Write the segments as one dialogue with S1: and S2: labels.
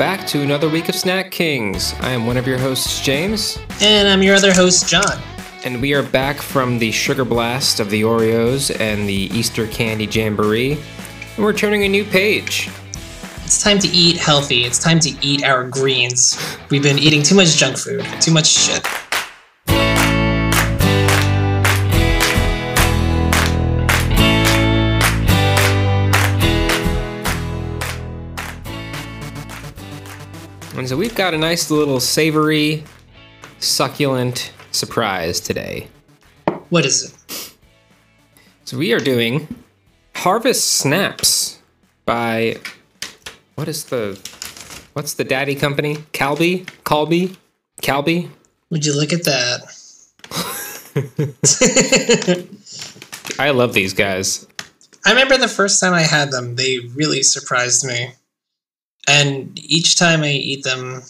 S1: back to another week of Snack Kings. I am one of your hosts, James,
S2: And I'm your other host, John.
S1: and we are back from the sugar blast of the Oreos and the Easter candy jamboree, and we're turning a new page.
S2: It's time to eat healthy. It's time to eat our greens. We've been eating too much junk food, too much shit.
S1: And so we've got a nice little savory, succulent surprise today.
S2: What is it?
S1: So we are doing Harvest Snaps by what is the what's the daddy company? Calbee? Calbee? Calbee?
S2: Would you look at that?
S1: I love these guys.
S2: I remember the first time I had them, they really surprised me. And each time I eat them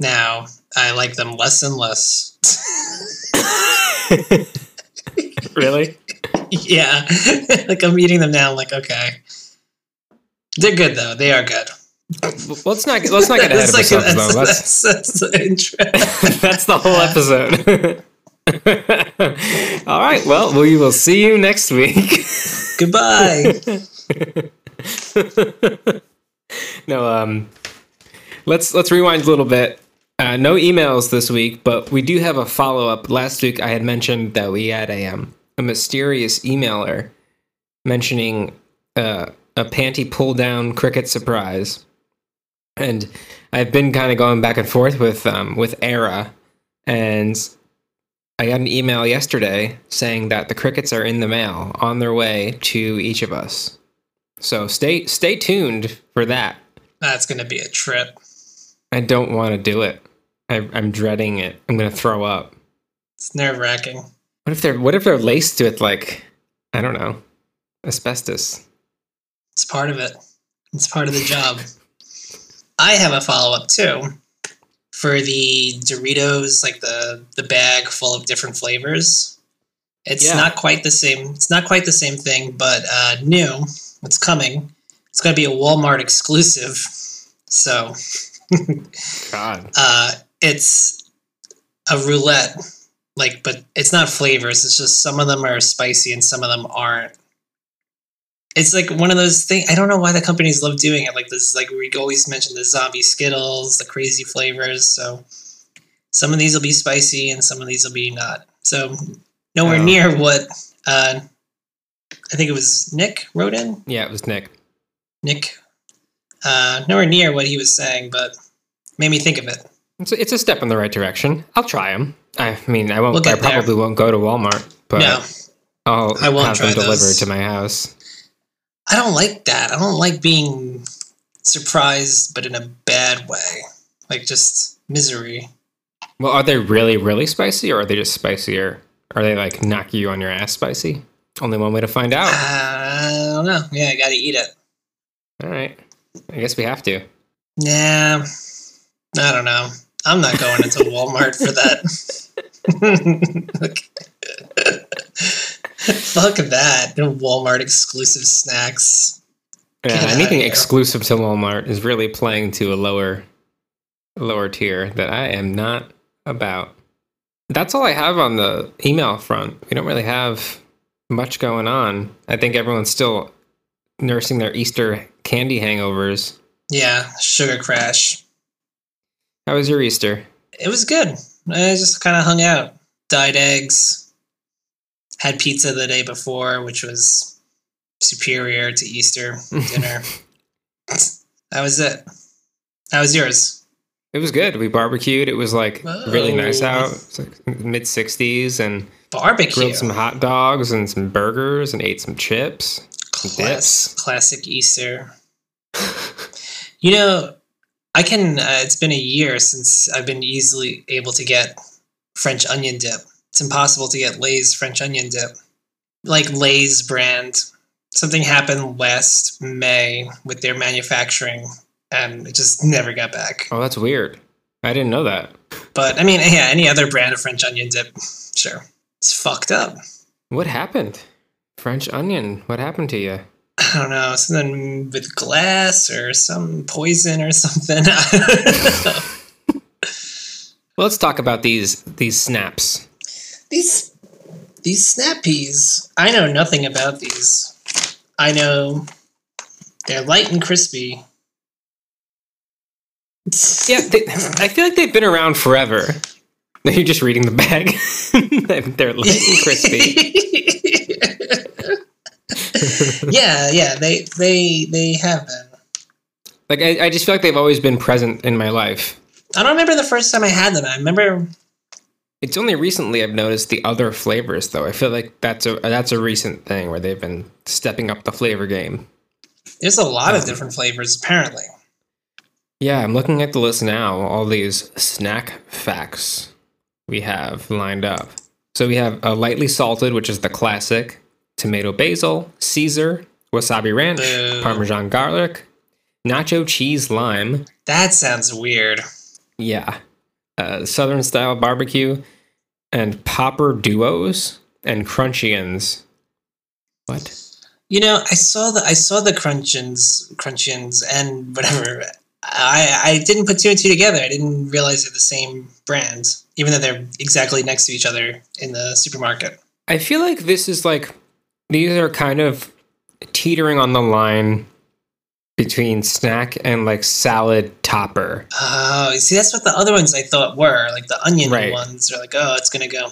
S2: now, I like them less and less.
S1: Really?
S2: yeah. like I'm eating them now, I'm like, okay. They're good though. They are good.
S1: let's not let's not get ahead of
S2: That's like-
S1: ourselves though.
S2: that's,
S1: That's,
S2: that's, that's the
S1: that's the whole episode. All right. Well, we will see you next week.
S2: Goodbye.
S1: no, um, let's let's rewind a little bit. Uh, no emails this week, but we do have a follow up. Last week, I had mentioned that we had a um, a mysterious emailer mentioning uh, a panty pull down cricket surprise, and I've been kind of going back and forth with um, with Era, and I got an email yesterday saying that the crickets are in the mail on their way to each of us. So stay stay tuned for that.
S2: That's gonna be a trip.
S1: I don't want to do it. I, I'm dreading it. I'm gonna throw up.
S2: It's nerve wracking.
S1: What if they're What if they're laced with like I don't know asbestos?
S2: It's part of it. It's part of the job. I have a follow up too for the Doritos, like the the bag full of different flavors. It's
S1: Yeah.
S2: not quite the same. It's not quite the same thing, but uh, new. It's coming. It's going to be a Walmart exclusive. So
S1: God.
S2: uh, it's a roulette, like, but it's not flavors. It's just some of them are spicy and some of them aren't. It's like one of those things. I don't know why the companies love doing it. Like this, like we always mention the zombie Skittles, the crazy flavors. So some of these will be spicy and some of these will be not. So nowhere
S1: Oh.
S2: near what uh, I think it was Nick wrote in.
S1: Yeah, it was Nick.
S2: Nick, uh, nowhere near what he was saying, but made me think of it.
S1: It's a, it's a step in the right direction. I'll try them. I mean, I won't.
S2: We'll
S1: I
S2: get there.
S1: probably won't go to Walmart, but
S2: no,
S1: I'll
S2: I won't
S1: have
S2: try
S1: them delivered
S2: those.
S1: to my house.
S2: I don't like that. I don't like being surprised, but in a bad way. Like just misery.
S1: Well, are they really really spicy, or are they just spicier? Are they like knock you on your ass spicy? Only one way to find out.
S2: I don't know. Yeah, I gotta eat it.
S1: All right. I guess we have to.
S2: Yeah. I don't know. I'm not going into Walmart for that. Fuck that. Walmart exclusive snacks.
S1: Yeah, anything exclusive to Walmart is really playing to a lower lower tier that I am not about. That's all I have on the email front. We don't really have much going on. I think everyone's still nursing their Easter candy hangovers.
S2: Yeah, sugar crash.
S1: How was your Easter?
S2: It was good. I just kind of hung out, dyed eggs, had pizza the day before, which was superior to Easter dinner. that was it. How was yours?
S1: It was good. We barbecued. It was like really nice out. It's like mid 60s and
S2: Barbecue.
S1: grilled some hot dogs and some burgers and ate some chips.
S2: Class, classic Easter. you know, I can. Uh, it's been a year since I've been easily able to get French onion dip. It's impossible to get Lay's French onion dip, like Lay's brand. Something happened last May with their manufacturing, and it just never got back.
S1: Oh, that's weird. I didn't know that.
S2: But I mean, yeah, any other brand of French onion dip, sure. It's fucked up.
S1: What happened? French onion. What happened to you?
S2: I don't know, something with glass or some poison or something. I don't know.
S1: Well, let's talk about these these snaps.
S2: these these snap peas, I know nothing about these. I know they're light and crispy.
S1: Yeah, they, I feel like they've been around forever. You're just reading the bag. They're and crispy.
S2: yeah, yeah, they they they have been.
S1: Like I, I just feel like they've always been present in my life.
S2: I don't remember the first time I had them. I remember
S1: It's only recently I've noticed the other flavors, though. I feel like that's a that's a recent thing where they've been stepping up the flavor game.
S2: there's a lot of um, different flavors apparently.
S1: Yeah, I'm looking at the list now. All these snack facts we have lined up. So we have a lightly salted, which is the classic, tomato basil, Caesar, wasabi ranch,
S2: Boo.
S1: parmesan garlic, nacho cheese lime.
S2: That sounds weird.
S1: Yeah, uh, southern style barbecue, and popper duos and crunchians. What?
S2: You know, I saw the I saw the crunchins, crunchins, and whatever. I I didn't put two and two together. I didn't realize they're the same brand, even though they're exactly next to each other in the supermarket.
S1: I feel like this is like these are kind of teetering on the line between snack and like salad topper.
S2: Oh, see, that's what the other ones I thought were like the onion
S1: Right.
S2: ones. Are like, oh, it's gonna go.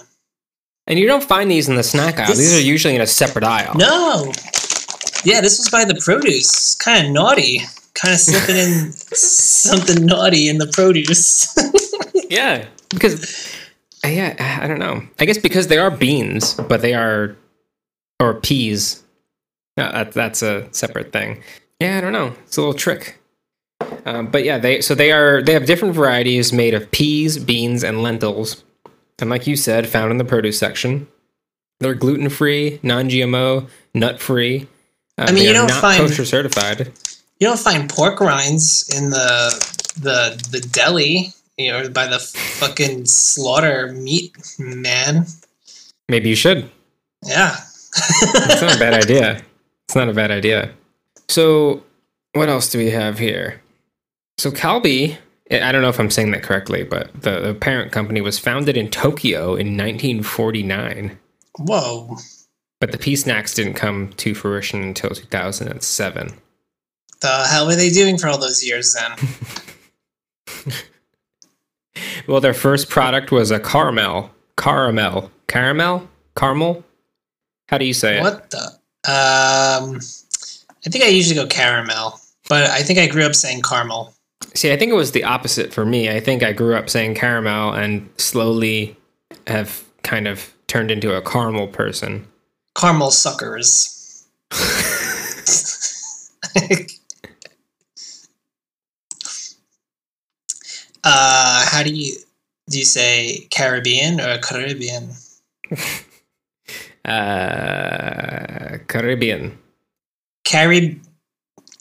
S1: And you don't find these in the snack aisle.
S2: This-
S1: These are usually in a separate aisle.
S2: No, yeah, this was by the produce. Kind of naughty. Kind of slipping in something naughty in the produce.
S1: Yeah, because yeah, I don't know. I guess because they are beans, but they are or peas. Uh, that, that's a separate thing. Yeah, I don't know. It's a little trick. Um, but yeah, they so they are they have different varieties made of peas, beans, and lentils, and like you said, found in the produce section. They're gluten free, non GMO, nut free. Uh,
S2: I mean, you don't
S1: not
S2: find-
S1: kosher certified.
S2: you don't find pork rinds in the the the deli, you know, by the fucking slaughter meat man.
S1: Maybe you should.
S2: Yeah.
S1: It's not a bad idea. It's not a bad idea. So, what else do we have here? So, Calbee, eh, I don't know if I'm saying that correctly, but the, the parent company was founded in Tokyo in 1949.
S2: Whoa.
S1: But the pea snacks didn't come to fruition until 2007.
S2: The hell were they doing for all those years then?
S1: Well, their first product was a caramel. Caramel. Caramel? Caramel? How do you say it?
S2: What the? Um, I think I usually go caramel, but I think I grew up saying caramel.
S1: See, I think it was the opposite for me. I think I grew up saying caramel and slowly have kind of turned into a caramel person.
S2: Caramel suckers. uh, how do you do you say Caribbean or Caribbean?
S1: Uh, Caribbean
S2: Carib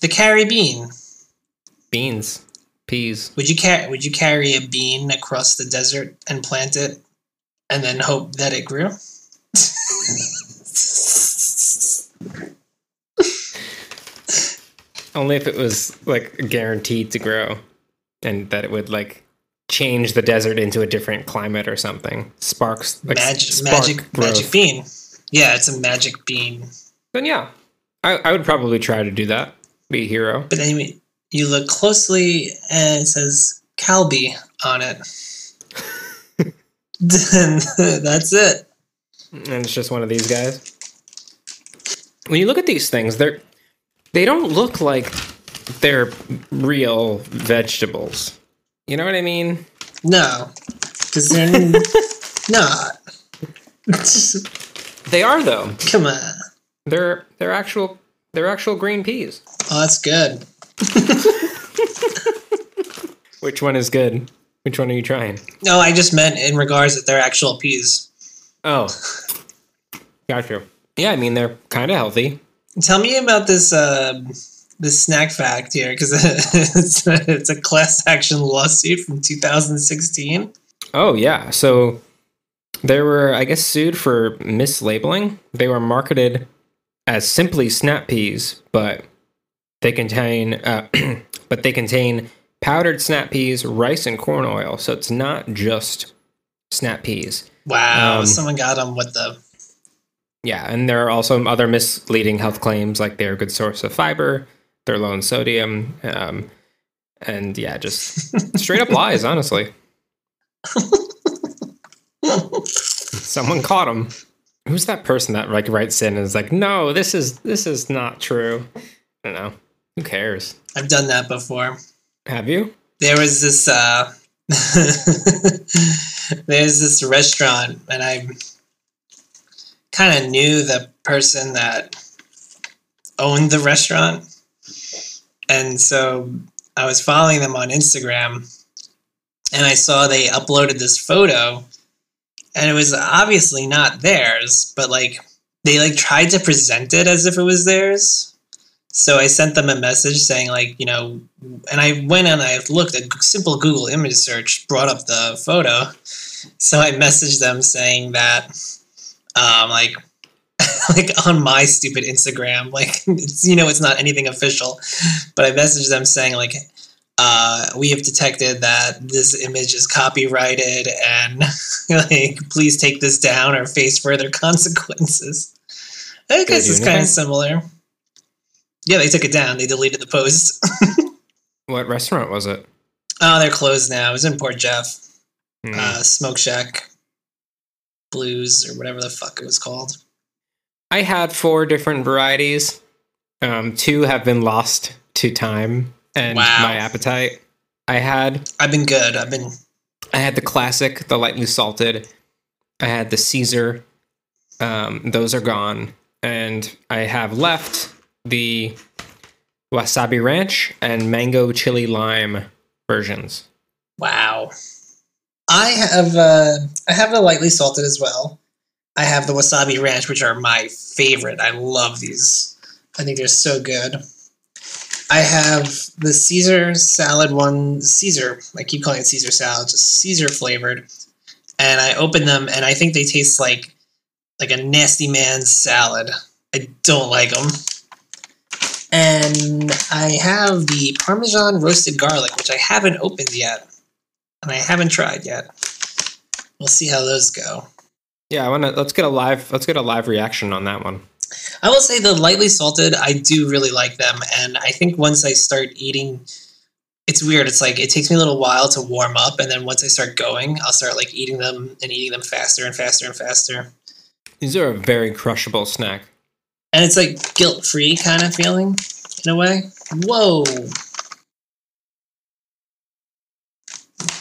S2: the Caribbean.
S1: beans, peas.
S2: Would you carry would you carry a bean across the desert and plant it and then hope that it grew?
S1: Only if it was like guaranteed to grow, and that it would like change the desert into a different climate or something. Sparks, like
S2: magic
S1: spark
S2: magic
S1: growth.
S2: magic bean. Yeah, it's a magic bean.
S1: Then yeah, I, I would probably try to do that. Be a hero.
S2: But anyway, you look closely and it says Calbee on it. then that's it.
S1: and it's just one of these guys. When you look at these things, they're they don't look like they're real vegetables. You know what I mean?
S2: No, because they're not.
S1: They are though.
S2: Come on.
S1: They're they're actual they're actual green peas.
S2: Oh, that's good.
S1: Which one is good? Which one are you trying?
S2: No, I just meant in regards that they're actual peas.
S1: Oh, gotcha. Yeah, I mean they're kind of healthy.
S2: Tell me about this uh, this snack fact here, because it's, a- it's a class action lawsuit from 2016.
S1: Oh yeah, so they were I guess sued for mislabeling. They were marketed as simply snap peas, but they contain uh, but they contain powdered snap peas, rice, and corn oil. So it's not just snap peas.
S2: Wow,
S1: Um,
S2: someone got them with the.
S1: Yeah, and there are also other misleading health claims like they're a good source of fiber, they're low in sodium, um, and yeah, just straight up lies. Honestly, someone caught him. Who's that person that like writes in and is like, "No, this is this is not true." I don't know. Who cares?
S2: I've done that before.
S1: Have you?
S2: There was this. uh There's this restaurant, and I kind of knew the person that owned the restaurant, and so I was following them on Instagram, and I saw they uploaded this photo, and it was obviously not theirs, but like they like tried to present it as if it was theirs. So I sent them a message saying like, you know, and I went and I looked a simple Google image search brought up the photo. So I messaged them saying that um like like on my stupid Instagram, like it's, you know it's not anything official, but I messaged them saying like uh, we have detected that this image is copyrighted and like please take this down or face further consequences. I guess it's kind of similar. Yeah, they took it down. They deleted the post.
S1: What restaurant was it?
S2: oh, they're closed now. It was in Port Jeff,
S1: Hmm.
S2: uh, Smoke Shack Blues or whatever the fuck it was called.
S1: I had four different varieties. Um, two have been lost to time and
S2: Wow.
S1: my appetite. I had
S2: I've been good. I've been
S1: I had the classic, the lightly salted. I had the Caesar. Um, those are gone, and I have left the wasabi ranch and mango chili lime versions.
S2: wow. I have uh, I have the lightly salted as well. I have the wasabi ranch, which are my favorite. I love these. I think they're so good. I have the Caesar salad one. Caesar, I keep calling it Caesar salad, just Caesar flavored. And I open them, and I think they taste like like a nasty man's salad. I don't like them. And I have the Parmesan roasted garlic, which I haven't opened yet, and I haven't tried yet. We'll see how those go.
S1: Yeah, I want to. Let's get a live. Let's get a live reaction on that one.
S2: I will say the lightly salted, I do really like them, and I think once I start eating, it's weird. It's like it takes me a little while to warm up, and then once I start going, I'll start like eating them and eating them faster and faster and faster,
S1: These are a very crushable snack.
S2: and it's like guilt free kind of feeling in a way. Whoa!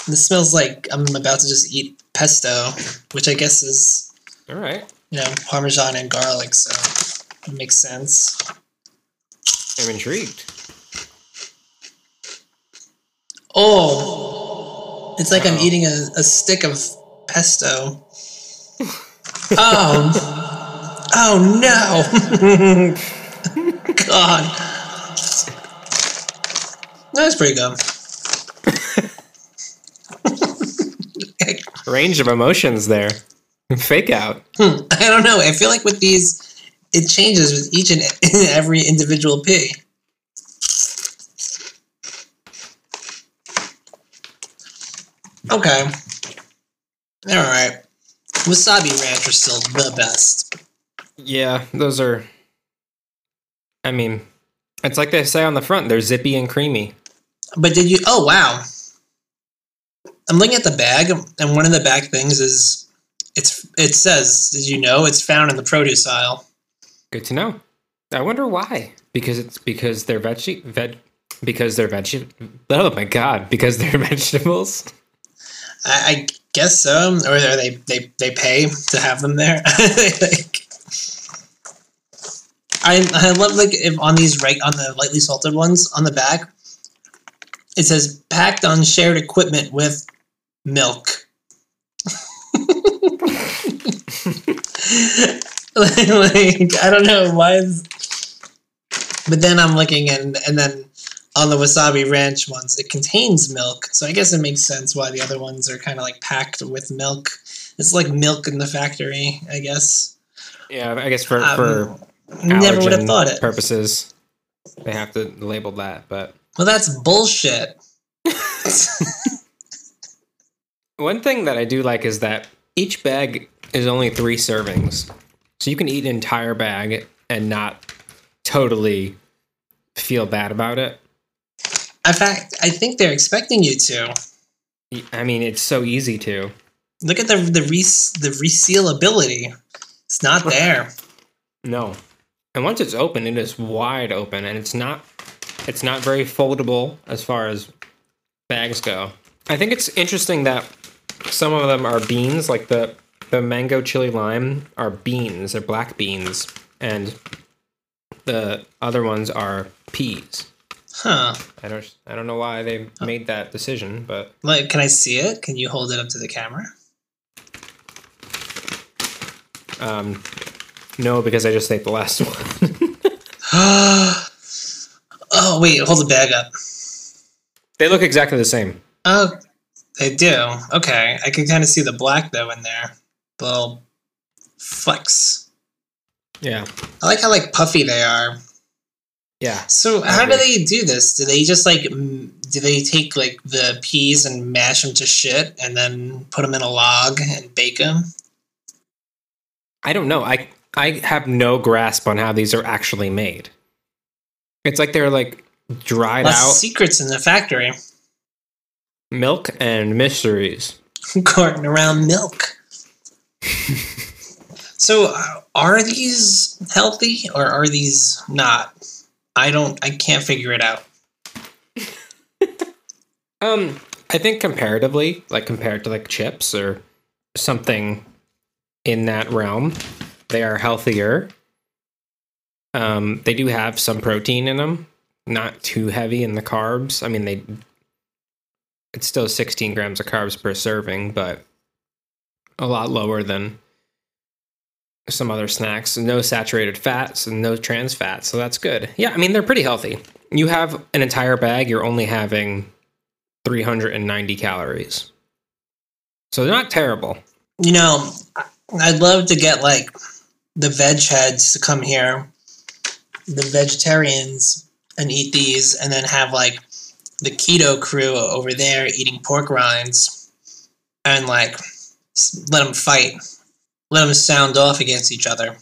S2: This smells like I'm about to just eat pesto, which I guess is
S1: All right,
S2: you know parmesan and garlic, so it makes sense.
S1: I'm intrigued.
S2: Oh, it's like I'm eating a, a stick of pesto. oh, oh no! God, that's pretty good.
S1: Range of emotions there. Fake out.
S2: Hmm, I don't know. I feel like with these, it changes with each and every individual pig. Okay. All right. Wasabi Ranch are still the best.
S1: Yeah, those are. I mean, it's like they say on the front. They're zippy and creamy.
S2: But did you? Oh wow! I'm looking at the bag, and one of the bag things is it's. It says, "Did you know it's found in the produce aisle?"
S1: Good to know. I wonder why. Because it's because they're veggie veg because they're veg. Oh my god! Because they're vegetables.
S2: I, I guess so, or are they they they pay to have them there. like, I I love like if on these right on the lightly salted ones on the back, it says packed on shared equipment with milk. like, like, I don't know why. Is, but then I'm looking and and then on the wasabi ranch ones it contains milk so i guess it makes sense why the other ones are kind of like packed with milk it's like milk in the factory i guess
S1: Yeah, I guess for
S2: Um,
S1: for
S2: Never would have thought it.
S1: Purposes, they have to label that. But
S2: Well, that's bullshit.
S1: one thing that I do like is that each bag is only three servings, so you can eat an entire bag and not totally feel bad about it.
S2: In fact, I think they're expecting you to.
S1: I mean, it's so easy to.
S2: Look at the the the resealability. It's not there.
S1: No. And once it's open, it is wide open and it's not it's not very foldable as far as bags go. I think it's interesting that some of them are beans, like the the mango chili lime are beans, they're black beans, and the other ones are peas.
S2: Huh.
S1: I don't I don't know why they made that decision, but
S2: Like, can I see it? Can you hold it up to the camera?
S1: um no because I just ate the last one.
S2: oh wait, hold the bag up.
S1: they look exactly the same.
S2: Oh, they do. Okay, I can kind of see the black though in there. The little flecks.
S1: Yeah.
S2: I like how like puffy they are.
S1: Yeah.
S2: So how do they do this? Do they just like m- do they take like the peas and mash them to shit and then put them in a log and bake them?
S1: I don't know. I I have no grasp on how these are actually made. It's like they're like dried
S2: Lots
S1: out
S2: secrets in the factory.
S1: Milk and mysteries.
S2: Carting around milk. so uh, are these healthy or are these not? I don't. I can't figure it out.
S1: Um, I think comparatively, like compared to like chips or something in that realm, they are healthier. Um, they do have some protein in them, not too heavy in the carbs. I mean, they it's still 16 grams of carbs per serving, but a lot lower than some other snacks. No saturated fats and no trans fats, so that's good. Yeah, I mean they're pretty healthy. You have an entire bag, you're only having 390 calories. So they're not terrible.
S2: You know, I'd love to get like the veg heads to come here, the vegetarians, and eat these, and then have like the keto crew over there eating pork rinds, and like let them fight, let them sound off against each other.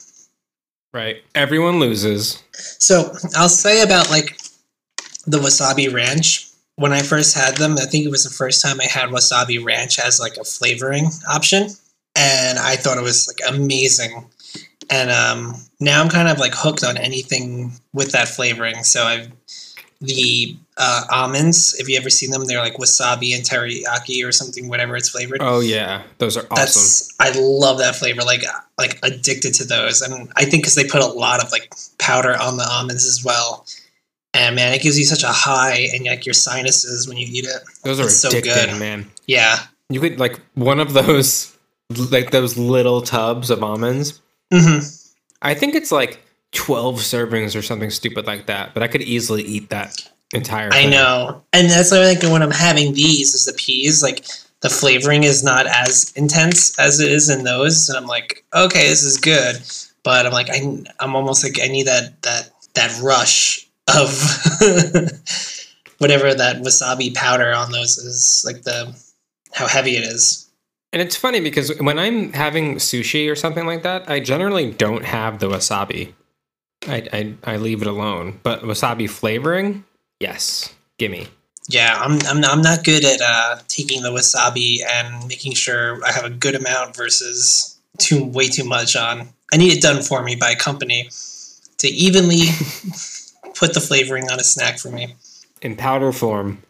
S1: Right. Everyone loses.
S2: So I'll say about like the wasabi ranch. When I first had them, I think it was the first time I had wasabi ranch as like a flavoring option, and I thought it was like amazing. And um, now I'm kind of like hooked on anything with that flavoring. So I've the uh, almonds. If you ever seen them, they're like wasabi and teriyaki or something, whatever it's flavored.
S1: Oh yeah, those are awesome.
S2: That's I love that flavor. Like like addicted to those, and I think because they put a lot of like powder on the almonds as well. And man, it gives you such a high and like your sinuses when you eat it.
S1: those are
S2: it's so good.
S1: man.
S2: Yeah.
S1: You could like one of those like those little tubs of almonds.
S2: hmm
S1: I think it's like 12 servings or something stupid like that, but I could easily eat that entire
S2: I know, and that's why I like when I'm having these is the peas like the flavoring is not as intense as it is in those, and I'm like, okay, this is good, but I'm like, I, I'm almost like I need that that that rush of whatever that wasabi powder on those is, like the how heavy it is.
S1: And it's funny because when I'm having sushi or something like that, I generally don't have the wasabi. I, I, I leave it alone. But wasabi flavoring, yes, gimme.
S2: Yeah, I'm I'm I'm not good at uh, taking the wasabi and making sure I have a good amount versus too way too much on. I need it done for me by a company to evenly put the flavoring on a snack for me.
S1: In powder form,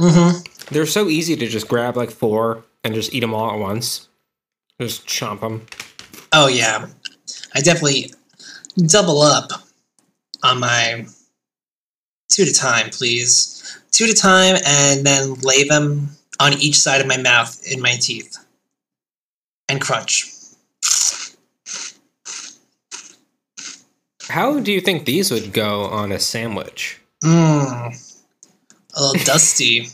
S2: Mm-hmm.
S1: they're so easy to just grab like four and just eat them all at once. Just chomp them.
S2: Oh yeah, I definitely double up on my two at a time, please. Two at a time, and then lay them on each side of my mouth in my teeth, and crunch.
S1: How do you think these would go on a sandwich?
S2: Mmm, a little dusty.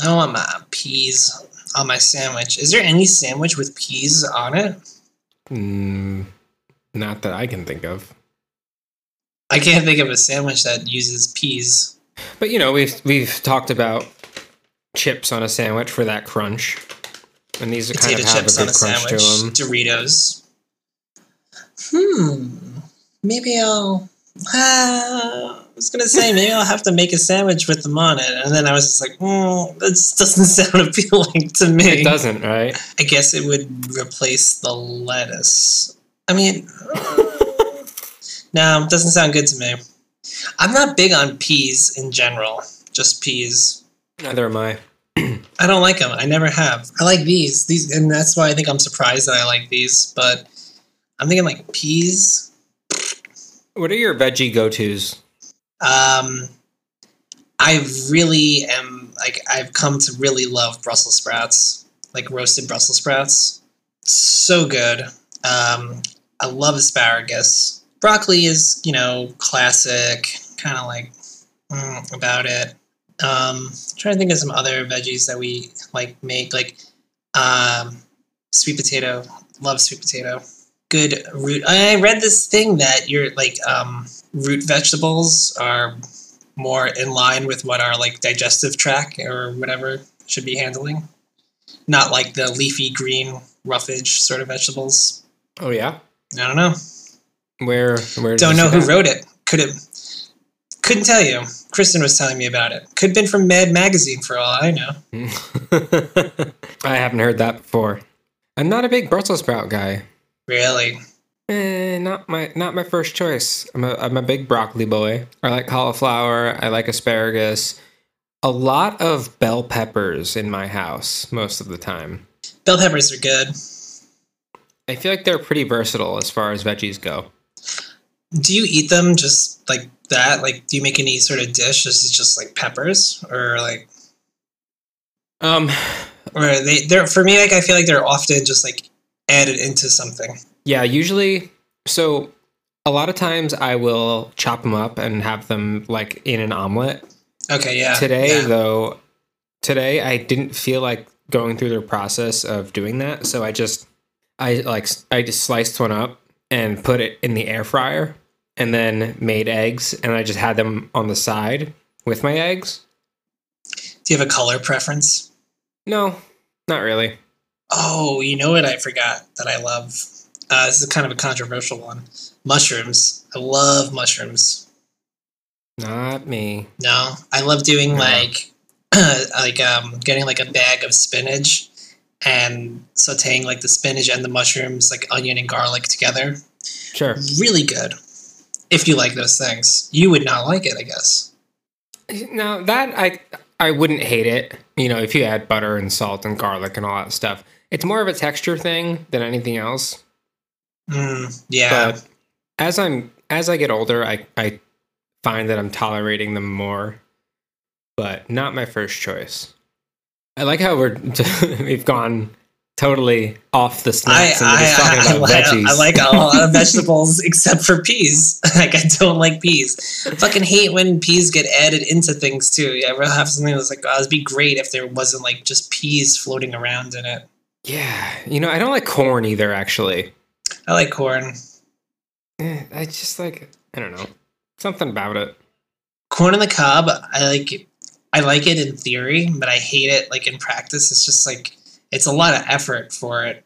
S2: I don't want my peas on my sandwich. Is there any sandwich with peas on it?
S1: Mm, not that I can think of.
S2: I can't think of a sandwich that uses peas.
S1: But you know, we've we've talked about chips on a sandwich for that crunch, and these are kind of have a
S2: chips on
S1: good
S2: a
S1: crunch to them.
S2: Doritos. Hmm. Maybe I'll. Ah, I was gonna say maybe I'll have to make a sandwich with them on it, and then I was just like, "Hmm, that doesn't sound appealing to me."
S1: It doesn't, right?
S2: I guess it would replace the lettuce. I mean, no, it doesn't sound good to me. I'm not big on peas in general. Just peas.
S1: Neither am I.
S2: I don't like them. I never have. I like these. These, and that's why I think I'm surprised that I like these. But I'm thinking like peas.
S1: What are your veggie go tos?
S2: Um, I really am like I've come to really love Brussels sprouts, like roasted Brussels sprouts. So good. Um, I love asparagus. Broccoli is you know classic, kind of like mm, about it. Um, trying to think of some other veggies that we like make, like um, sweet potato. Love sweet potato. Good root. I read this thing that your like um, root vegetables are more in line with what our like digestive tract or whatever should be handling. Not like the leafy green roughage sort of vegetables.
S1: Oh yeah,
S2: I don't know.
S1: where where?
S2: Don't know who
S1: that?
S2: wrote it. Could have. Couldn't tell you. Kristen was telling me about it. Could have been from Mad Magazine for all I know.
S1: I haven't heard that before. I'm not a big Brussels sprout guy.
S2: Really?
S1: Eh, not my not my first choice. I'm a I'm a big broccoli boy. I like cauliflower. I like asparagus. A lot of bell peppers in my house most of the time.
S2: Bell peppers are good.
S1: I feel like they're pretty versatile as far as veggies go.
S2: Do you eat them just like that? Like, do you make any sort of dish? This is just like peppers, or like,
S1: Um,
S2: or they? They're for me. Like, I feel like they're often just like added into something.
S1: yeah, usually. So a lot of times I will chop them up and have them like in an omelet.
S2: Okay, yeah.
S1: today
S2: yeah.
S1: though, today I didn't feel like going through the process of doing that, so I just I like I just sliced one up and put it in the air fryer and then made eggs and I just had them on the side with my eggs.
S2: Do you have a color preference?
S1: No, not really.
S2: Oh, you know what I forgot that I love? Uh, this is kind of a controversial one. Mushrooms. I love mushrooms.
S1: Not me.
S2: No, I love doing
S1: No.
S2: like, like um, getting like a bag of spinach and sautéing like the spinach and the mushrooms, like onion and garlic together.
S1: Sure.
S2: Really good. If you like those things, you would not like it, I guess.
S1: No, that I I wouldn't hate it. You know, if you add butter and salt and garlic and all that stuff. It's more of a texture thing than anything else.
S2: Mm, yeah.
S1: but as I'm as I get older, I I find that I'm tolerating them more, but not my first choice. I like how we're we've gone totally off the
S2: I,
S1: and we're just talking
S2: I, I,
S1: about
S2: like,
S1: veggies.
S2: I like a lot of vegetables except for peas. like I don't like peas. Fucking hate when peas get added into things too. Yeah, we'll have something that's like, oh, it'd be great if there wasn't like just peas floating around in it.
S1: yeah, you know, I don't like corn either. Actually,
S2: I like corn.
S1: Eh, I just like I don't know something about it.
S2: Corn on the cob, I like it. I like it in theory, but I hate it like in practice. It's just like it's a lot of effort for it.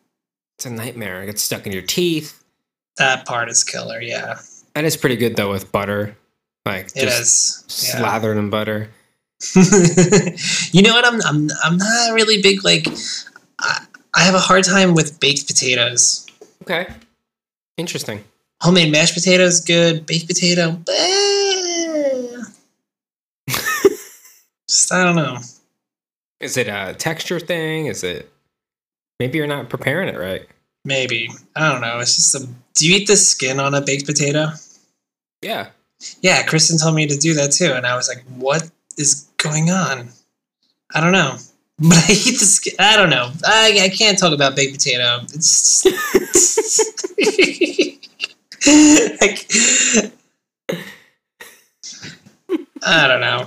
S1: It's a nightmare. It gets stuck in your teeth.
S2: That part is killer, yeah.
S1: And it's pretty good though with butter, like
S2: It
S1: just
S2: is. Yeah.
S1: slathered in butter.
S2: you know what? I'm I'm I'm not really big like I, I have a hard time with baked potatoes.
S1: Okay, interesting.
S2: Homemade mashed potatoes good, baked potato. eh. Just I don't know.
S1: Is it a texture thing? Is it maybe you're not preparing it right?
S2: Maybe I don't know. It's just a. Do you eat the skin on a baked potato?
S1: Yeah.
S2: Yeah, Kristen told me to do that too, and I was like, "What is going on?" I don't know, but I eat the skin. I don't know. I I can't talk about baked potato. It's like, I don't know.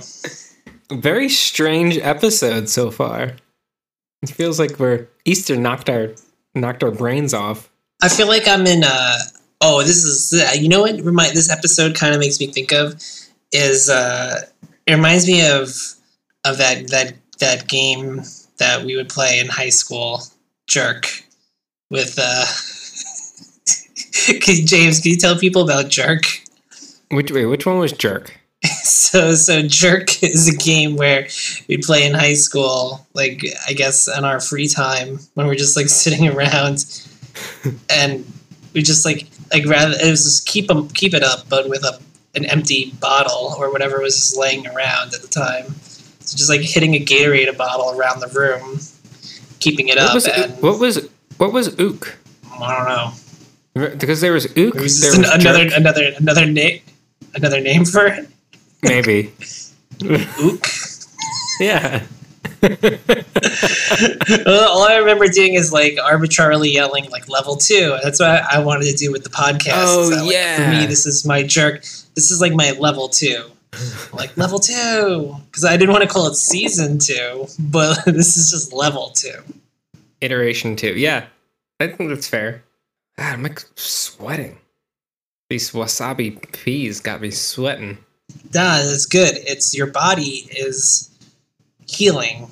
S1: Very strange episode so far. It feels like we're Easter knocked our knocked our brains off.
S2: I feel like I'm in a Oh, this is you know what remind this episode kind of makes me think of is uh it reminds me of of that that that game that we would play in high school, Jerk, with uh Can- James, can you tell people about Jerk?
S1: Which wait, which one was Jerk?
S2: So so Jerk is a game where we play in high school, like I guess in our free time when we're just like sitting around and we just like like rather it was just keep them keep it up but with a an empty bottle or whatever was just laying around at the time. So just like hitting a Gatorade bottle around the room, keeping it
S1: What
S2: up
S1: was
S2: and
S1: what was what was Ook?
S2: I don't know.
S1: Because there was Ook.
S2: It was
S1: there
S2: an,
S1: was
S2: another
S1: Jerk,
S2: another another name another name for it.
S1: Maybe.
S2: Ook.
S1: yeah.
S2: All I remember doing is like arbitrarily yelling like level two. That's what I wanted to do with the podcast.
S1: Oh,
S2: like, For
S1: yeah.
S2: me, this is my jerk. This is like my level two. like level two. Because I didn't want to call it season two, but this is just level two.
S1: Iteration two. Yeah, I think that's fair. God, I'm like sweating. These wasabi peas got me sweating.
S2: Nah, that's good. It's your body is healing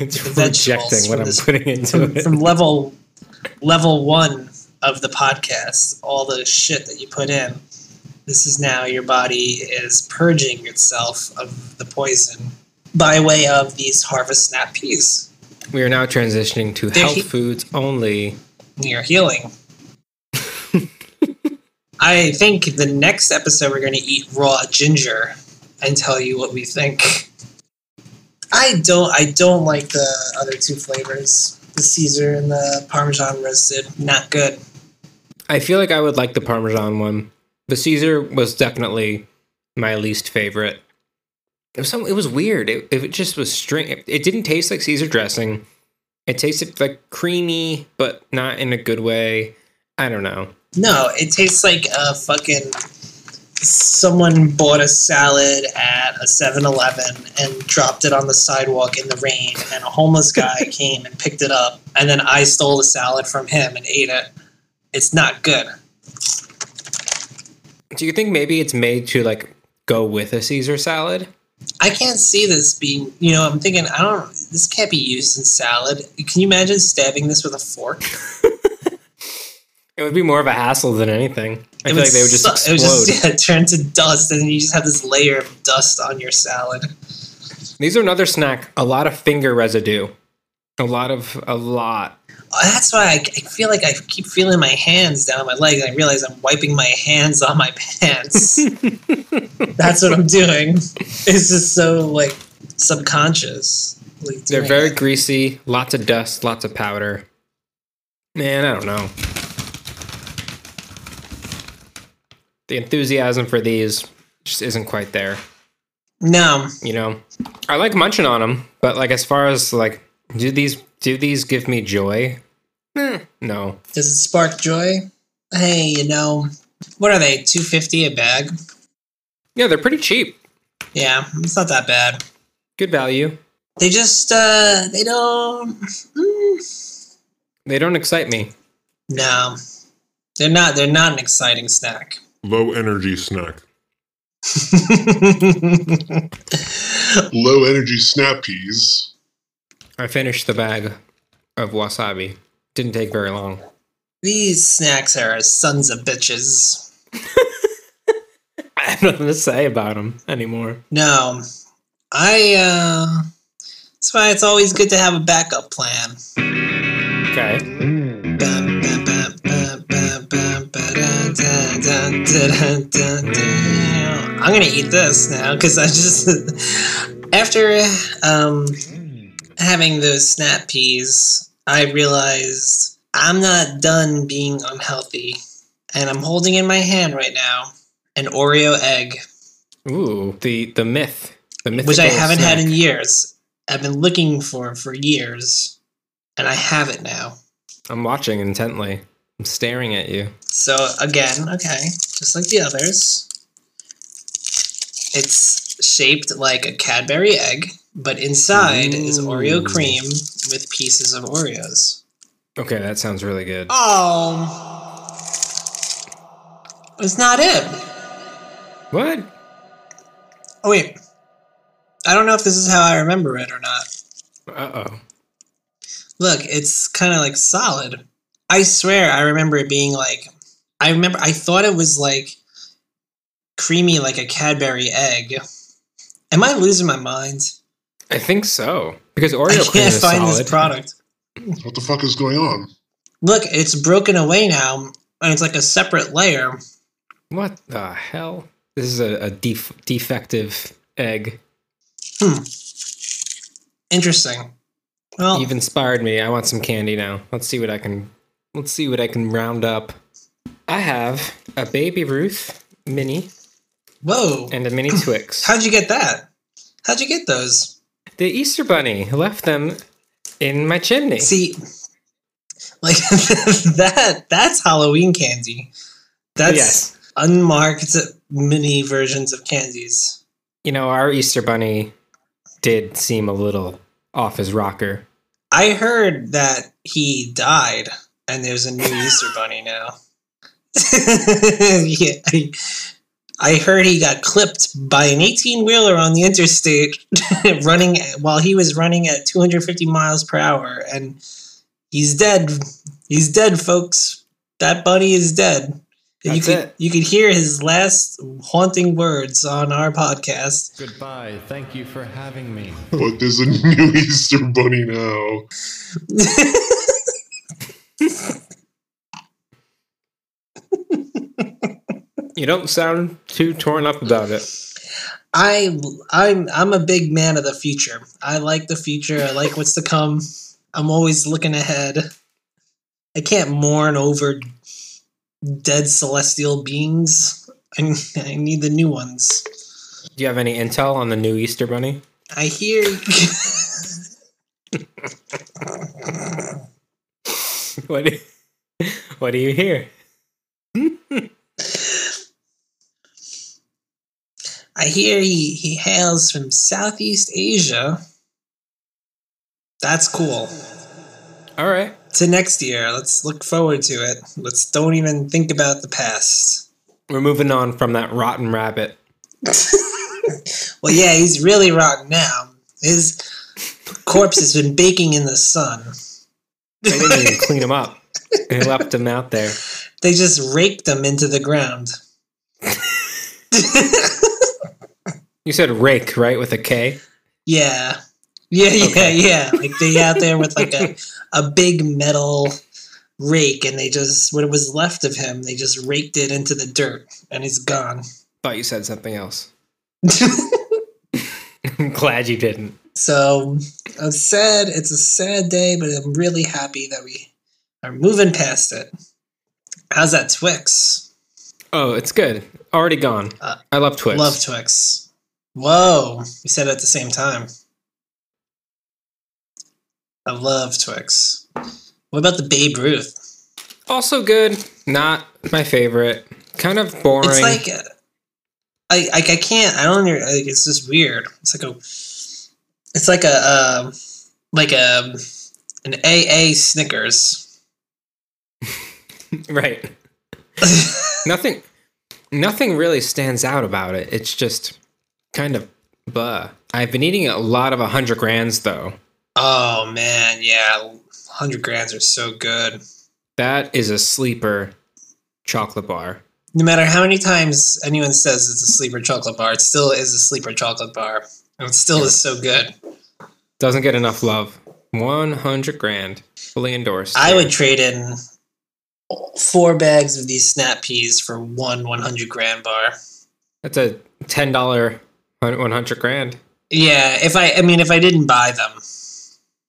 S1: It's rejecting what I'm
S2: this-
S1: putting into
S2: from,
S1: it.
S2: from level level one of the podcast. All the shit that you put in. This is now your body is purging itself of the poison by way of these harvest snap peas.
S1: We are now transitioning to
S2: They're
S1: health
S2: he-
S1: foods only.
S2: You're healing. I think the next episode we're going to eat raw ginger and tell you what we think. I don't. I don't like the other two flavors, the Caesar and the Parmesan roasted. Not good.
S1: I feel like I would like the Parmesan one. The Caesar was definitely my least favorite. It was some. It was weird. It, it just was string. It, it didn't taste like Caesar dressing. It tasted like creamy, but not in a good way. I don't know.
S2: No, it tastes like a fucking. Someone bought a salad at a 7 Eleven and dropped it on the sidewalk in the rain, and a homeless guy came and picked it up, and then I stole the salad from him and ate it. It's not good.
S1: Do you think maybe it's made to like go with a Caesar salad?
S2: I can't see this being, you know, I'm thinking, I don't, this can't be used in salad. Can you imagine stabbing this with a fork?
S1: It would be more of a hassle than anything. I
S2: It
S1: feel like they would just
S2: su-
S1: explode.
S2: It would just yeah, turn to dust, and you just have this layer of dust on your salad.
S1: These are another snack. A lot of finger residue. A lot of a lot.
S2: Uh, That's why I, I feel like I keep feeling my hands down my legs, and I realize I'm wiping my hands on my pants. That's what I'm doing. It's just so like subconscious.
S1: They're very
S2: it.
S1: greasy. Lots of dust. Lots of powder. Man, I don't know. The enthusiasm for these just isn't quite there.
S2: no.
S1: You know, I like munching on them, but like as far as like, do these do these give me joy? Eh, no.
S2: Does it spark joy? Hey, you know, what are they? Two fifty a bag?
S1: Yeah, they're pretty cheap.
S2: Yeah, it's not that bad.
S1: Good value.
S2: They just uh they don't mm,
S1: They don't excite me.
S2: no. They're not they're not an exciting snack.
S3: Low energy snack. Low energy snap peas.
S1: I finished the bag of wasabi. Didn't take very long.
S2: These snacks are sons of bitches.
S1: I have nothing to say about them anymore.
S2: No. I uh that's why it's always good to have a backup plan.
S1: Okay.
S2: I'm gonna eat this now because I just after um having those snap peas, I realized I'm not done being unhealthy, and I'm holding in my hand right now an Oreo egg,
S1: Ooh, the the myth, the myth,
S2: which I haven't had in years. I've been looking for for years, and I have it now.
S1: I'm watching intently. I'm staring at you.
S2: So again, okay, just like the others, it's shaped like a Cadbury egg, but inside is Oreo cream with pieces of Oreos.
S1: Okay, that sounds really good.
S2: Oh, It's not it.
S1: What?
S2: Oh wait. I don't know if this is how I remember it or not.
S1: Uh oh.
S2: Look, it's kind of like solid. I swear I remember it being like I remember I thought it was like creamy like a Cadbury egg. Am I losing my mind?
S1: I think so because Oreo
S2: I
S1: cream
S2: can't
S1: is
S2: find
S1: solid.
S2: this product.
S3: What the fuck is going on?
S2: Look, it's broken away now and it's like a separate layer.
S1: What the hell? This is a, a def- defective egg. Hmm.
S2: Interesting. Well,
S1: You've inspired me. I want some candy now. Let's see what I can. Let's see what I can round up. I have a baby Ruth mini
S2: whoa.
S1: and a mini Twix.
S2: How'd you get that? How'd you get those?
S1: the Easter Bunny left them in my chimney.
S2: See, like that that's Halloween candy. That's
S1: Yes.
S2: unmarked mini versions of candies.
S1: You know, our Easter Bunny did seem a little off his rocker.
S2: I heard that he died and there's a new Easter bunny now. yeah, I, I heard he got clipped by an 18 wheeler on the interstate running while he was running at 250 miles per hour and he's dead. He's dead, folks. That bunny is dead. you
S1: That's
S2: could
S1: it.
S2: you could hear his last haunting words on our podcast.
S4: Goodbye. Thank you for having me.
S3: But there's a new Easter bunny now?
S1: You don't sound too torn up about it.
S2: I I'm I'm a big man of the future. I like the future. I like what's to come. I'm always looking ahead. I can't mourn over dead celestial beings. I, I need the new ones.
S1: Do you have any intel on the new Easter Bunny?
S2: I hear
S1: What do, what do you hear?
S2: I hear he, he hails from Southeast Asia. That's cool.
S1: All right.
S2: To next year. Let's look forward to it. Let's don't even think about the past.
S1: We're moving on from that rotten rabbit.
S2: Well, yeah, he's really rotten now. His corpse has been baking in the sun.
S1: They didn't even clean him up. They left him out there.
S2: They just raked him into the ground.
S1: You said rake, right? With a K?
S2: Yeah. Yeah, yeah,
S1: Okay.
S2: yeah. Like they out there with like a, a big metal rake and they just what was left of him, they just raked it into the dirt and he's gone.
S1: Thought you said something else. I'm glad you didn't.
S2: So I'm sad. It's a sad day, but I'm really happy that we are moving past it. How's that Twix?
S1: Oh, it's good. Already gone.
S2: Uh,
S1: I love Twix.
S2: Love Twix. Whoa, we said it at the same time. I love Twix. What about the Babe Ruth?
S1: Also good. Not my favorite. Kind of boring.
S2: It's like uh, I I can't. I don't. Like, it's just weird. It's like a. It's like a um, like a an AA Snickers.
S1: right. Nothing. Nothing really stands out about it. It's just kind of buh. I've been eating a lot of 100 grands though.
S2: oh man, yeah, hundred grands are so good.
S1: That is a sleeper chocolate bar.
S2: No matter how many times anyone says it's a sleeper chocolate bar, it still is a sleeper chocolate bar. And it still is so good.
S1: Doesn't get enough love. 100 grand. Fully endorsed.
S2: I would trade in four bags of these snap peas for one 100 grand bar.
S1: That's a $10 100 grand.
S2: Yeah, if I, I mean, if I didn't buy them,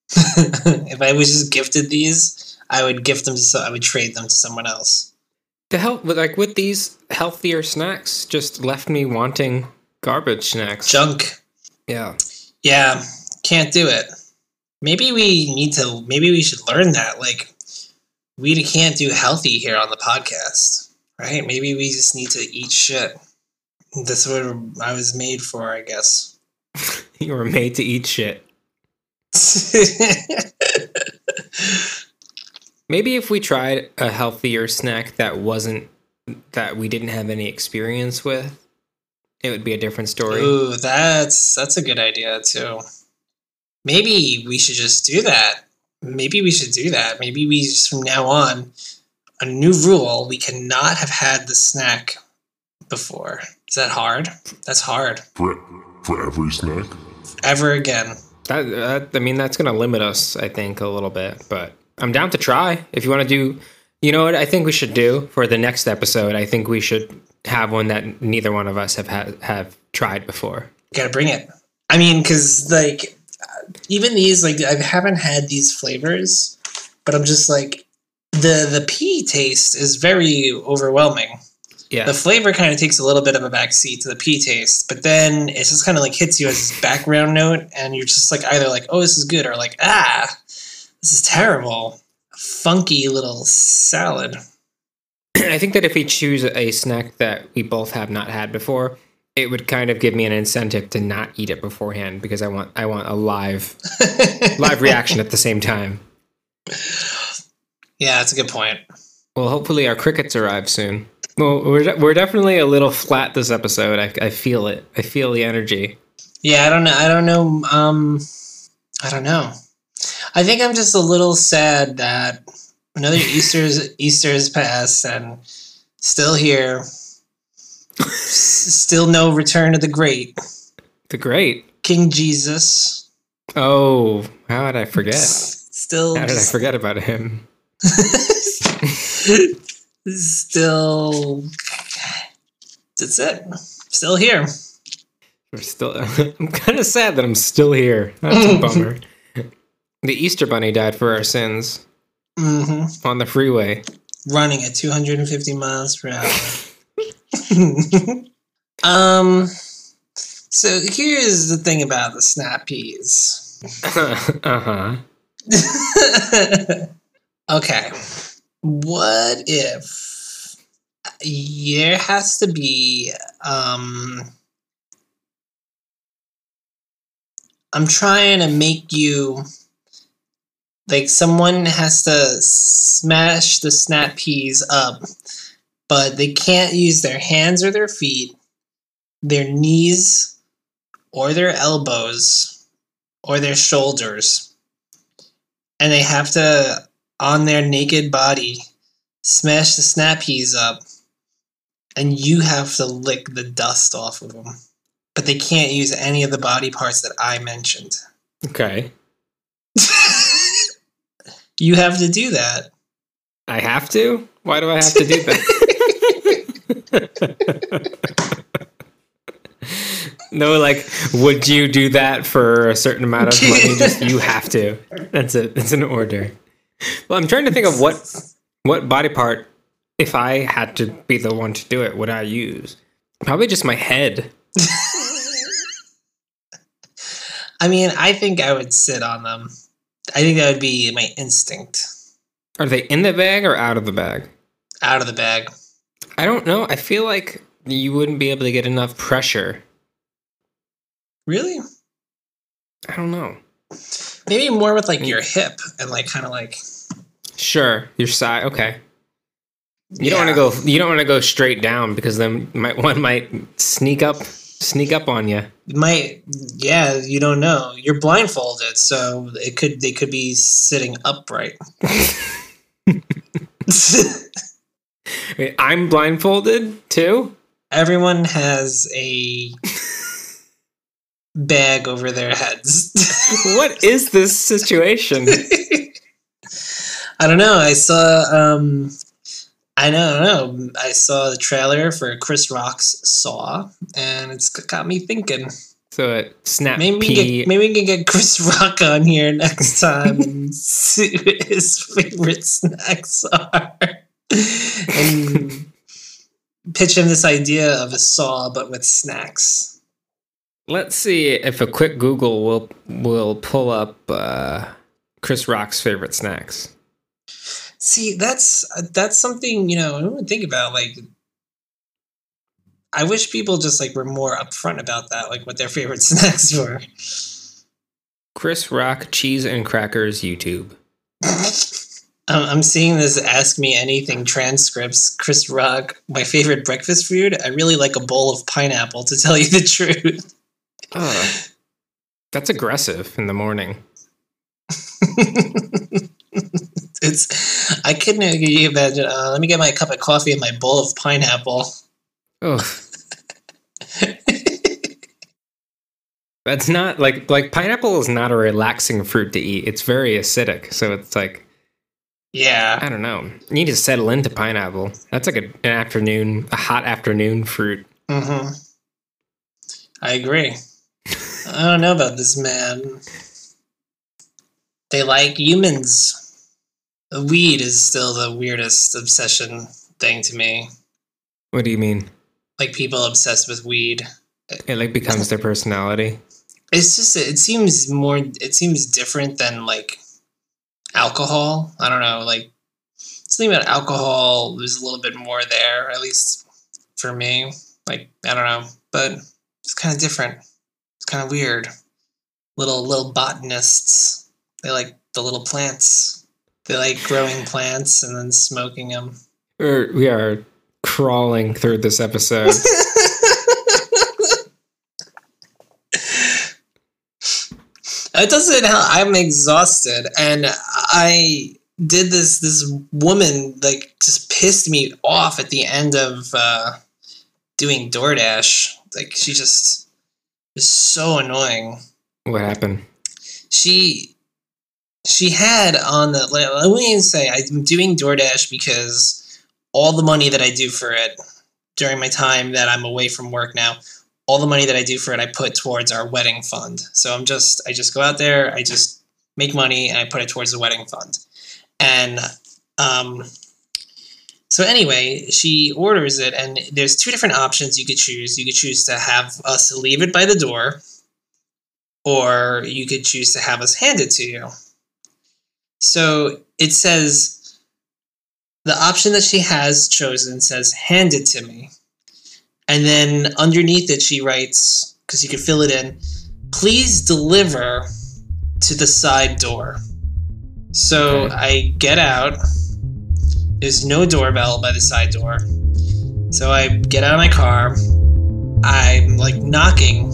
S2: if I was just gifted these, I would gift them to, so I would trade them to someone else.
S1: The hell, with- like with these healthier snacks, just left me wanting garbage snacks.
S2: Junk.
S1: Yeah.
S2: Yeah, can't do it. Maybe we need to, maybe we should learn that. Like, we can't do healthy here on the podcast, right? Maybe we just need to eat shit. That's what I was made for, I guess.
S1: You were made to eat shit. Maybe if we tried a healthier snack that wasn't that we didn't have any experience with, it would be a different story.
S2: Ooh, that's that's a good idea too. Maybe we should just do that. Maybe we should do that. Maybe we just from now on a new rule: we cannot have had the snack before. Is that hard? That's hard.
S3: For, for every snack?
S2: Ever again.
S1: That, that I mean, that's going to limit us, I think, a little bit. But I'm down to try. If you want to do, you know what I think we should do for the next episode. I think we should have one that neither one of us have had, have tried before.
S2: Gotta bring it. I mean, because like even these, like I haven't had these flavors, but I'm just like the the pea taste is very overwhelming.
S1: Yeah,
S2: The flavor kind of takes a little bit of a backseat to the pea taste, but then it just kind of like hits you as this background note, and you're just like either like, oh, this is good, or like, ah, this is terrible. Funky little salad.
S1: I think that if we choose a snack that we both have not had before, it would kind of give me an incentive to not eat it beforehand because I want I want a live live reaction at the same time.
S2: yeah, that's a good point.
S1: Well, hopefully our crickets arrive soon. Well, we're de- we're definitely a little flat this episode. I, I feel it. I feel the energy.
S2: Yeah, I don't know. I don't know. Um, I don't know. I think I'm just a little sad that another Easter's Easter's passed and still here. S- still no return of the great
S1: The great.
S2: King Jesus.
S1: Oh, how did I forget?
S2: Still,
S1: How did I forget about him?
S2: still. That's it. Still here.
S1: We're still. I'm kind of sad that I'm still here. That's a bummer. The Easter Bunny died for our sins
S2: hmm
S1: on the freeway.
S2: Running at 250 miles per hour. um. So here's the thing about the snap peas.
S1: uh huh.
S2: okay. What if there has to be um I'm trying to make you like someone has to smash the snap peas up, but they can't use their hands or their feet, their knees or their elbows or their shoulders. And they have to on their naked body smash the snap peas up and you have to lick the dust off of them. But they can't use any of the body parts that I mentioned.
S1: Okay.
S2: You have to do that.
S1: I have to? Why do I have to do that? no, like, would you do that for a certain amount of money? Just you have to. That's it. It's an order. Well, I'm trying to think of what what body part, if I had to be the one to do it, would I use? Probably just my head.
S2: I mean, I think I would sit on them. I think that would be my instinct.
S1: Are they in the bag or out of the bag?
S2: Out of the bag.
S1: I don't know. I feel like you wouldn't be able to get enough pressure.
S2: Really?
S1: I don't know.
S2: Maybe more with like mm. your hip and like kind of like
S1: Sure, your side. Okay. You don't want to go. You don't want to go straight down because then might one might sneak up, sneak up on you.
S2: Might yeah, you don't know. You're blindfolded, so it could they could be sitting upright.
S1: Wait, I'm blindfolded too.
S2: Everyone has a bag over their heads.
S1: What is this situation?
S2: I don't know. I saw um I don't know. I saw the trailer for Chris Rock's Saw and it's got me thinking.
S1: So it snap
S2: Maybe we, get, maybe we can get Chris Rock on here next time and see what his favorite snacks are. and pitch him this idea of a saw but with snacks.
S1: Let's see if a quick Google will will pull up uh, Chris Rock's favorite snacks.
S2: See, that's that's something, you know, I don't think about like I wish people just like were more upfront about that, like what their favorite snacks were.
S1: Chris Rock cheese and crackers YouTube.
S2: I'm seeing this Ask Me Anything transcripts. Chris Rock, my favorite breakfast food. I really like a bowl of pineapple, to tell you the truth.
S1: Ugh. That's aggressive in the morning.
S2: it's. I couldn't imagine. Uh, let me get my cup of coffee and my bowl of pineapple.
S1: Ugh. That's not like like pineapple is not a relaxing fruit to eat. It's very acidic, so it's like
S2: Yeah.
S1: I don't know. You need to settle into pineapple. That's like a, an afternoon, a hot afternoon fruit.
S2: hmm I agree. I don't know about this man. They like humans. Weed is still the weirdest obsession thing to me.
S1: What do you mean?
S2: Like people obsessed with weed.
S1: It like becomes their personality.
S2: It's just it seems more it seems different than like alcohol. I don't know, like something about alcohol there's a little bit more there, at least for me. Like I don't know, but it's kind of different. It's kind of weird. Little little botanists. They like the little plants. They like growing plants and then smoking them.
S1: We're, we are crawling through this episode.
S2: It doesn't help. I'm exhausted, and I did this. This woman like just pissed me off at the end of uh, doing DoorDash. Like she just was so annoying.
S1: what happened?
S2: She she had on the. Let me say I'm doing DoorDash because all the money that I do for it during my time that I'm away from work now all the money that I do for it, I put towards our wedding fund. So I'm just, I just go out there, I just make money, and I put it towards the wedding fund. And um, so anyway, she orders it, and there's two different options you could choose. You could choose to have us leave it by the door, or you could choose to have us hand it to you. So it says the option that she has chosen says hand it to me. And then underneath it, she writes, because you can fill it in, please deliver to the side door. So
S1: Okay.
S2: I get out. There's no doorbell by the side door. So I get out of my car. I'm like knocking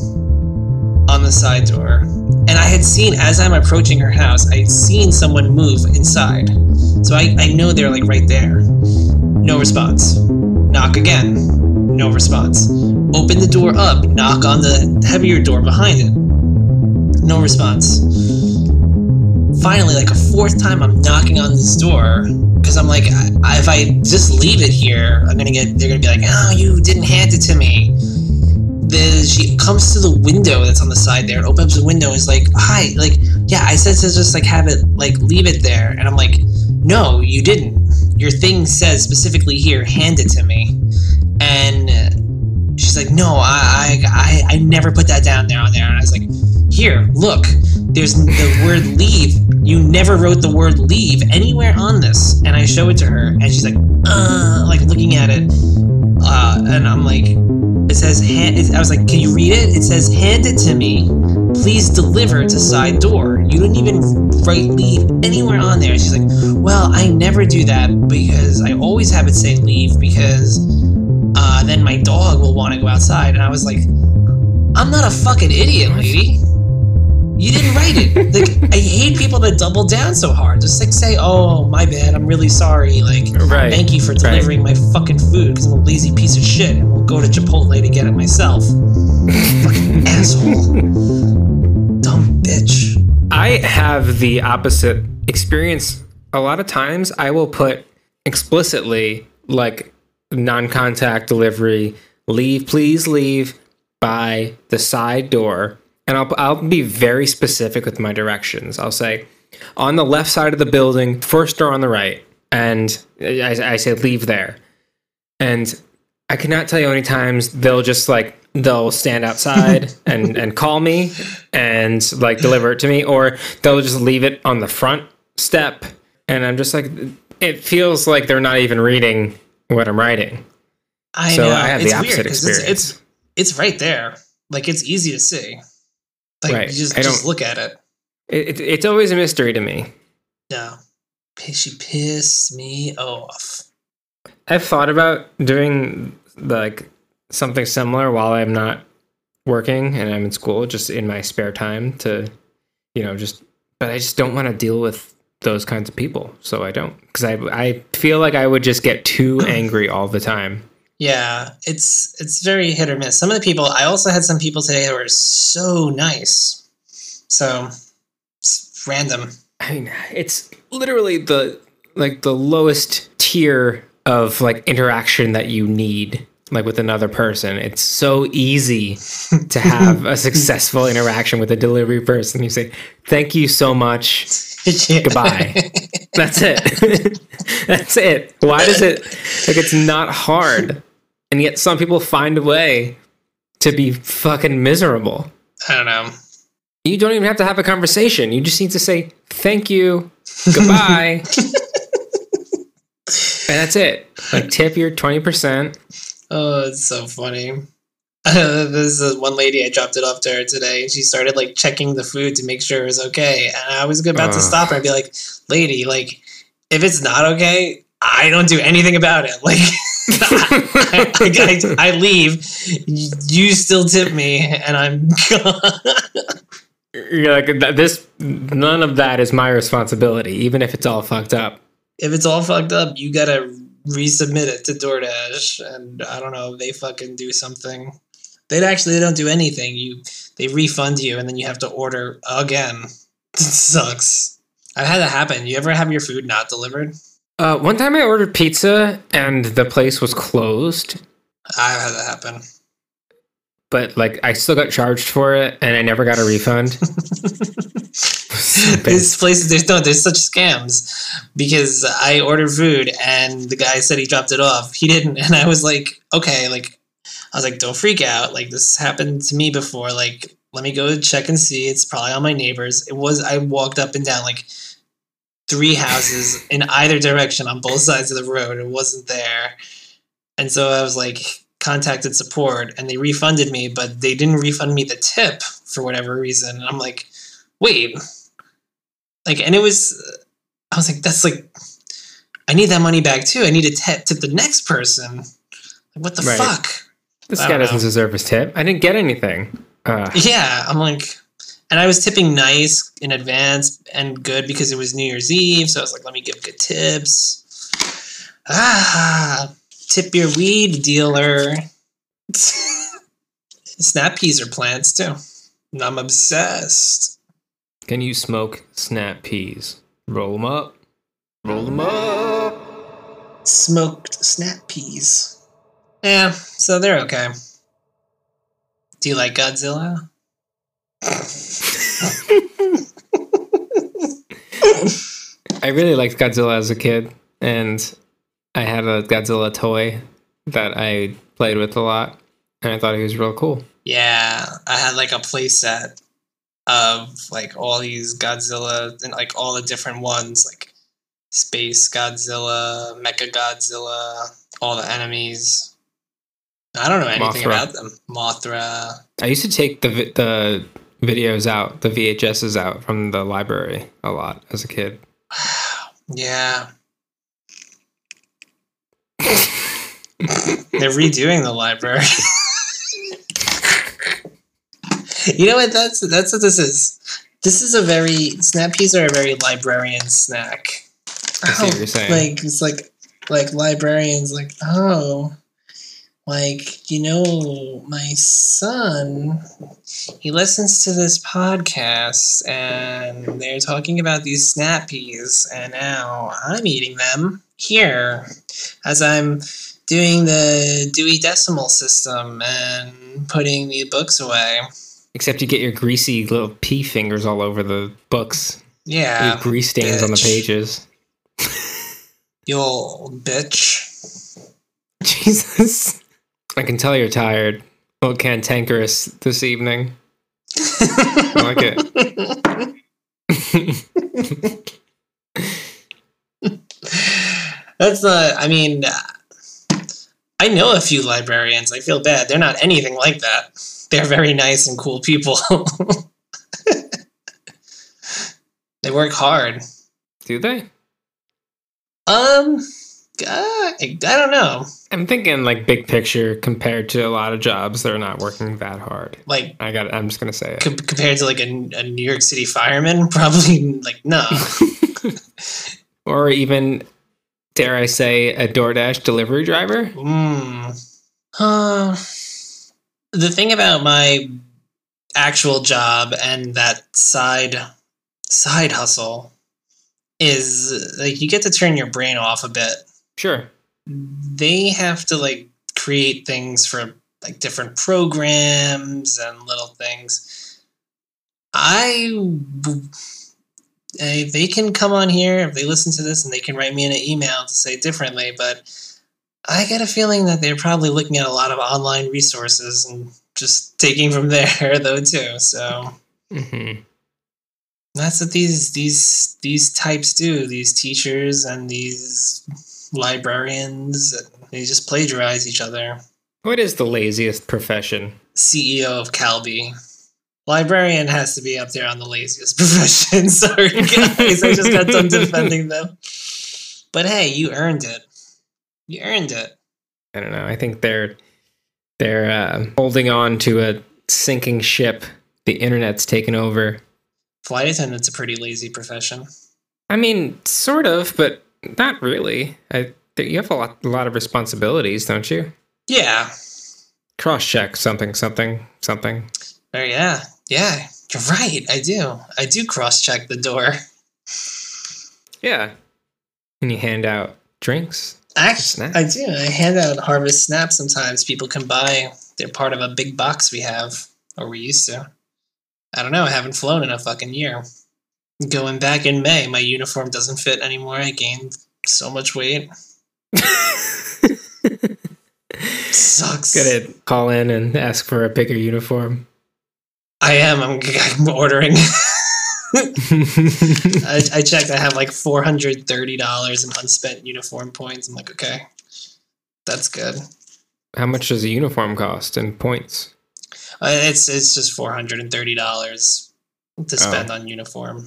S2: on the side door. And I had seen, as I'm approaching her house, I had seen someone move inside. So I, I know they're like right there. No response. Knock again. No response. Open the door up. Knock on the heavier door behind it. No response. Finally, like a fourth time, I'm knocking on this door because I'm like, if I just leave it here, I'm gonna get. They're gonna be like, "Oh, you didn't hand it to me." She comes to the window that's on the side there opens the window is like, "Hi, like, yeah, I said to just like have it, like, leave it there," and I'm like, "No, you didn't. Your thing says specifically here, hand it to me." And she's like, "No, I, I, I, I never put that down there on there." And I was like, "Here, look. There's the word leave. You never wrote the word leave anywhere on this." And I show it to her, and she's like, "Uh," like looking at it, uh, and I'm like, "It says hand." it- I was like, "Can you read it?" It says, "Hand it to me. Please deliver to side door." You didn't even write leave anywhere on there. She's like, "Well, I never do that because I always have it say leave because." uh, then my dog will want to go outside. And I was like, I'm not a fucking idiot, lady. You didn't write it. Like, I hate people that double down so hard. Just like say, oh, my bad. I'm really sorry. Like,
S1: Right.
S2: thank you for
S1: right.
S2: delivering my fucking food because I'm a lazy piece of shit and will go to Chipotle to get it myself. fucking asshole. Dumb bitch.
S1: I have the opposite experience. A lot of times I will put explicitly like non-contact delivery, leave, please leave by the side door. And I'll, I'll be very specific with my directions. I'll say on the left side of the building, first door on the right. And I, I say leave there. And I cannot tell you how many times they'll just like they'll stand outside and and call me and like deliver it to me, or they'll just leave it on the front step, and I'm just like, it feels like they're not even reading what I'm writing.
S2: I
S1: So
S2: know.
S1: I have the
S2: it's
S1: opposite
S2: weird
S1: experience.
S2: It's, it's it's right there. Like it's easy to see. Like
S1: Right.
S2: you just
S1: I
S2: just
S1: don't-
S2: look at it.
S1: It, it, it's always a mystery to me.
S2: No. she pissed me off.
S1: I've thought about doing like something similar while I'm not working and I'm in school, just in my spare time to, you know, just. But I just don't want to deal with those kinds of people, so I don't. Because I I feel like I would just get too angry all the time.
S2: Yeah, it's it's very hit or miss. Some of the people I also had some people today who were so nice. So it's random.
S1: I mean, it's literally the like the lowest tier of like interaction that you need like with another person. It's so easy to have a successful interaction with a delivery person. You say, "Thank you so much.
S2: Yeah.
S1: Goodbye." That's it. That's it. Why does it like it's not hard? And yet some people find a way to be fucking miserable.
S2: I don't know.
S1: You don't even have to have a conversation. You just need to say thank you, goodbye, and that's it. Like tip your twenty percent.
S2: Oh, it's so funny. this is one lady I dropped it off to her today, and she started like checking the food to make sure it was okay. And I was about to stop her and be like, "Lady, like, if it's not okay, I don't do anything about it. Like, I, I, I, leave, you still tip me, and I'm gone."
S1: You're like this. None of that is my responsibility, even if it's all fucked up.
S2: if it's all fucked up, you gotta resubmit it to DoorDash, and I don't know, they fucking do something. They actually they don't do anything. You they refund you, and then you have to order again. It sucks. I've had that happen. You ever have your food not delivered?
S1: Uh, one time I ordered pizza and the place was closed,
S2: I've had that happen.
S1: but like I still got charged for it and I never got a refund.
S2: These places, there's no, there's such scams because I ordered food and the guy said he dropped it off. He didn't, and I was like, okay, like I was like, don't freak out. Like this happened to me before. Like let me go check and see. It's probably on my neighbors. It was. I walked up and down like three houses in either direction on both sides of the road. It wasn't there, and so I was like contacted support and they refunded me, but they didn't refund me the tip for whatever reason. And I'm like, wait, like, and it was, I was like, that's like, I need that money back too. I need to tip tip the next person. Like, what the
S1: Right.
S2: fuck?
S1: This guy doesn't deserve his tip. I didn't get anything. Uh,
S2: Yeah, I'm like, and I was tipping nice in advance and good because it was New Year's Eve. So I was like, let me give good tips. Ah, tip your weed dealer. Snap peas are plants too. And I'm obsessed.
S1: can you smoke snap peas? Roll them up. Roll them up.
S2: Smoked snap peas. Yeah, so they're okay. Do you like Godzilla?
S1: I really liked Godzilla as a kid, and I had a Godzilla toy that I played with a lot, and I thought he was real cool.
S2: Yeah, I had like a playset of like all these Godzilla and like all the different ones, like Space Godzilla, Mecha Godzilla, all the enemies. I don't know anything
S1: Mothra.
S2: about them. Mothra.
S1: I used to take the the videos out, the VHSs out from the library a lot as a kid.
S2: Yeah. They're redoing the library. you know what? That's that's what this is. This is a very snap peas are a very librarian snack.
S1: I see what oh, you're saying.
S2: Like it's like like librarians like oh like you know my son he listens to this podcast and they're talking about these snap peas and now i'm eating them here as i'm doing the dewey decimal system and putting the books away
S1: Except you get your greasy little pea fingers all over the books.
S2: yeah
S1: Your grease stains on the pages.
S2: you old bitch
S1: Jesus. I can tell you're tired. A little cantankerous this evening. I like it.
S2: That's not. I mean, I know a few librarians. I feel bad. They're not anything like that. They're very nice and cool people. they work hard.
S1: Do they?
S2: Um, uh, I, don't know.
S1: I'm thinking like big picture compared to a lot of jobs that are not working that hard.
S2: Like
S1: I got. I'm just gonna say it.
S2: com- compared to like a, a New York City fireman, probably like no.
S1: or even, dare I say, a DoorDash delivery driver.
S2: Mm. Uh, the thing about my actual job and that side side hustle is like you get to turn your brain off a bit.
S1: Sure.
S2: They have to like create things for like different programs and little things. I uh, they can come on here if they listen to this and they can write me in an email to say differently, but I get a feeling that they're probably looking at a lot of online resources and just taking from there though too. So
S1: hmm
S2: that's what these these these types do. These teachers and these librarians, they just plagiarize each other.
S1: What is the laziest profession?
S2: CEO of Calbee. Librarian has to be up there on the laziest profession. Sorry, guys. I just got done defending them. But hey, you earned it. You earned it.
S1: I don't know. I think they're they're uh, holding on to a sinking ship. The internet's taken over.
S2: Flight attendant's a pretty lazy profession.
S1: I mean, sort of, but not really. I you have a lot, a lot of responsibilities, don't you?
S2: Yeah.
S1: Cross check something, something, something.
S2: Oh yeah. Yeah. You're right. I do. I do cross check the door.
S1: Yeah. And you hand out drinks.
S2: Actually, I do. I hand out Harvest Snap sometimes. People can buy. They're part of a big box we have, or we used to. I don't know. I haven't flown in a fucking year. Going back in May, my uniform doesn't fit anymore. I gained so much weight. Sucks.
S1: Gotta call in and ask for a bigger uniform.
S2: I am. I'm, I'm ordering. I, I checked. I have like four hundred thirty dollars in unspent uniform points. I'm like, okay, that's good.
S1: How much does a uniform cost in points?
S2: Uh, it's it's just four hundred and thirty dollars to spend on uniform.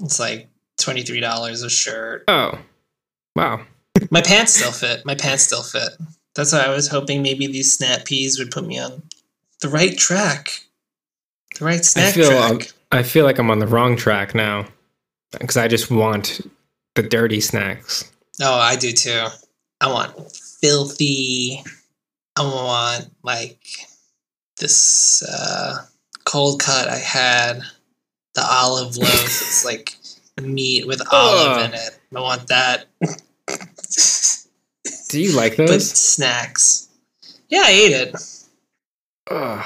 S2: It's like twenty three dollars a shirt.
S1: Oh, wow.
S2: My pants still fit. My pants still fit. That's why I was hoping maybe these snap peas would put me on the right track, the right
S1: I
S2: snack
S1: feel
S2: track.
S1: um, I feel like I'm on the wrong track now because I just want the dirty snacks.
S2: Oh, I do too. I want filthy. I want like this uh, cold cut I had, the olive loaf. it's like meat with olive in it. I want that.
S1: Do you like
S2: but
S1: those?
S2: snacks. Yeah, I ate it.
S1: Ugh.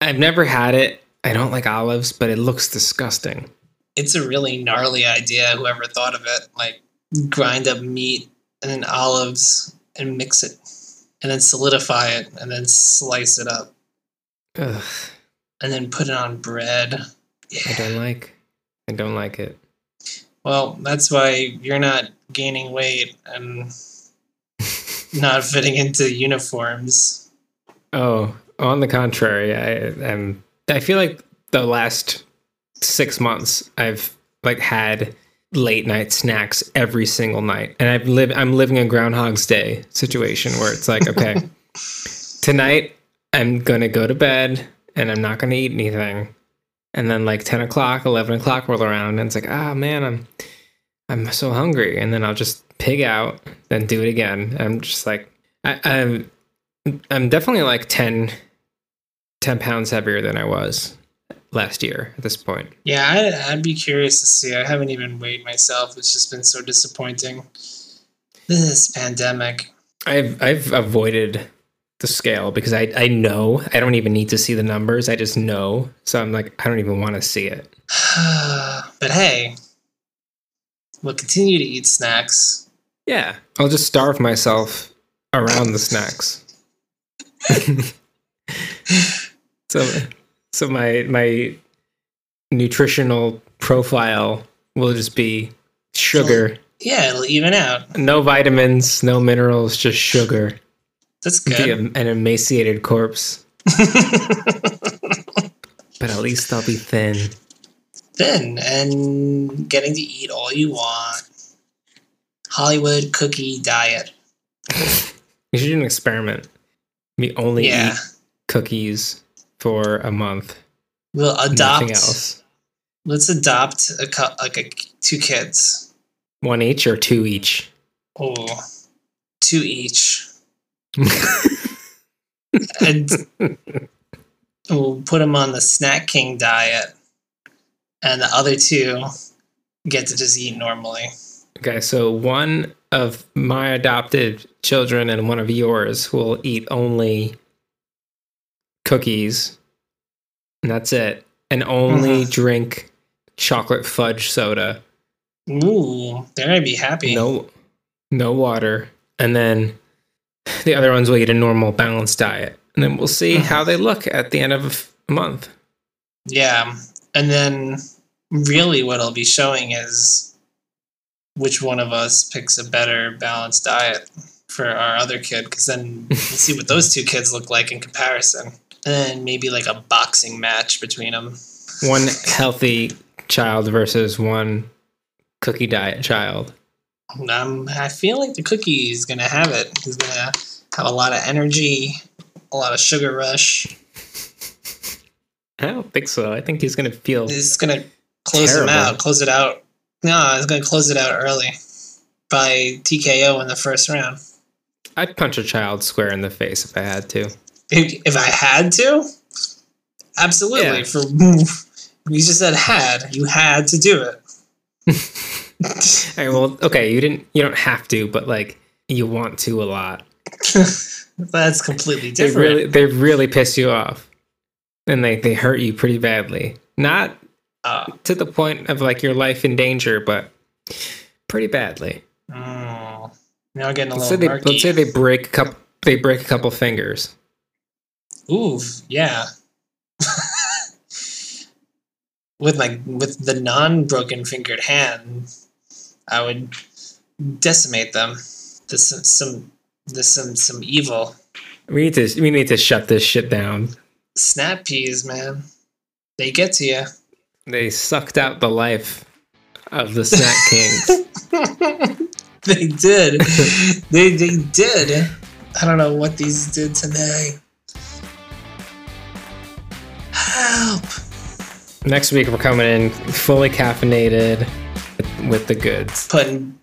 S1: I've never had it. I don't like olives, but it looks disgusting.
S2: It's a really gnarly idea. Whoever thought of it, like grind up meat and then olives and mix it, and then solidify it, and then slice it up,
S1: Ugh,
S2: and then put it on bread.
S1: I don't like. I don't like it.
S2: Well, that's why you're not gaining weight and not fitting into uniforms.
S1: Oh, on the contrary, I am. I feel like the last six months I've like had late night snacks every single night, and I've live. I'm living a Groundhog's Day situation where it's like, okay, tonight I'm gonna go to bed and I'm not gonna eat anything, and then like ten o'clock, eleven o'clock roll around, and it's like, ah man, I'm I'm so hungry, and then I'll just pig out, then do it again. I'm just like, I, I'm I'm definitely like 10, 10 pounds heavier than I was last year at this point.
S2: Yeah, I'd, I'd be curious to see. I haven't even weighed myself. It's just been so disappointing. This pandemic.
S1: I've I've avoided the scale because I I know I don't even need to see the numbers. I just know. So I'm like I don't even want to see it.
S2: but hey, we'll continue to eat snacks.
S1: Yeah, I'll just starve myself around the snacks. so so my my nutritional profile will just be sugar.
S2: Yeah, it'll even out.
S1: No vitamins, no minerals, just sugar.
S2: That's
S1: Be
S2: good.
S1: a- an emaciated corpse, but at least I'll be thin.
S2: Thin and getting to eat all you want. Hollywood cookie diet.
S1: You should do an experiment. We only
S2: Yeah.
S1: eat cookies for a month.
S2: We'll adopt.
S1: Nothing else.
S2: Let's adopt a cou- like a, two kids.
S1: One each or two each.
S2: Oh, two each. And we'll put them on the Snack King diet, and the other two get to just eat normally.
S1: Okay, so one of my adopted children and one of yours will eat only cookies, and that's it, and only
S2: Mhm.
S1: drink chocolate fudge soda.
S2: Ooh, they're gonna be happy.
S1: No, no water, and then the other ones will eat a normal balanced diet, and then we'll see
S2: Mhm.
S1: how they look at the end of a month.
S2: Yeah, and then really what I'll be showing is which one of us picks a better balanced diet for our other kid, because then we'll see what those two kids look like in comparison, and then maybe like a boxing match between them.
S1: One healthy child versus one cookie diet child.
S2: Um, I feel like the cookie is gonna have it. He's gonna have a lot of energy, a lot of sugar rush.
S1: I don't think so. I think he's gonna feel.
S2: He's gonna close him out, close it out. No, it's gonna close it out early by TKO in the first round.
S1: I'd punch a child square in the face if I had to.
S2: If, if I had to, absolutely.
S1: Yeah.
S2: For you just said had, you had to do it.
S1: Right, well, okay, you didn't. You don't have to, but like you want to a lot.
S2: That's completely
S1: They
S2: different.
S1: really, they really piss you off, and they they hurt you pretty badly. Not
S2: Uh,
S1: to the point of like your life in danger, but pretty badly.
S2: mm, now getting a
S1: Let's say
S2: little
S1: they let's say they break a couple. They break a couple fingers.
S2: Ooh, yeah. with my with the non-broken fingered hand, I would decimate them. There's some, some there's some some evil
S1: We need to we need to shut this shit down.
S2: snap peas, man. They get to you.
S1: They sucked out the life of the snack kings.
S2: they did. they they did. I don't know what these did to me. Help!
S1: Next week we're coming in fully caffeinated with the goods.
S2: Putting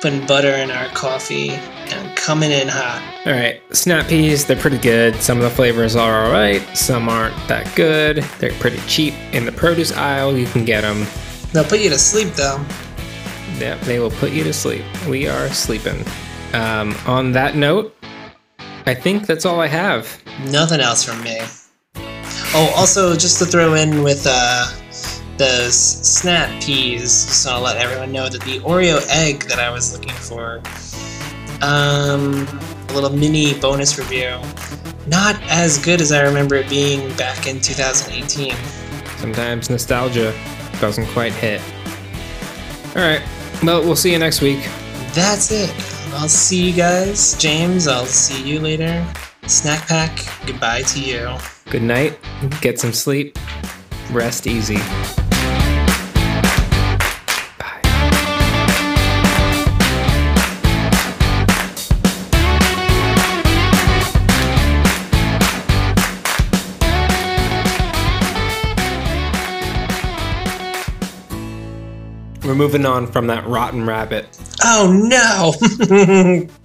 S2: putting butter in our coffee and coming in hot.
S1: All right, snap peas, they're pretty good. Some of the flavors are all right, some aren't that good. They're pretty cheap in the produce aisle. You can get them.
S2: They'll put you to sleep though.
S1: Yep, they will put you to sleep. We are sleeping. Um, on that note, I think that's all I have.
S2: Nothing else from me. Oh, also just to throw in with uh, the s- snap peas, just to let everyone know that the Oreo egg that I was looking for, um, a little mini bonus review, not as good as I remember it being back in 2018.
S1: Sometimes nostalgia doesn't quite hit. All right, well, we'll see you next week.
S2: That's it. I'll see you guys. James, I'll see you later. Snack pack, goodbye to you.
S1: Good night. Get some sleep. Rest easy. We're moving on from that rotten rabbit.
S2: Oh no!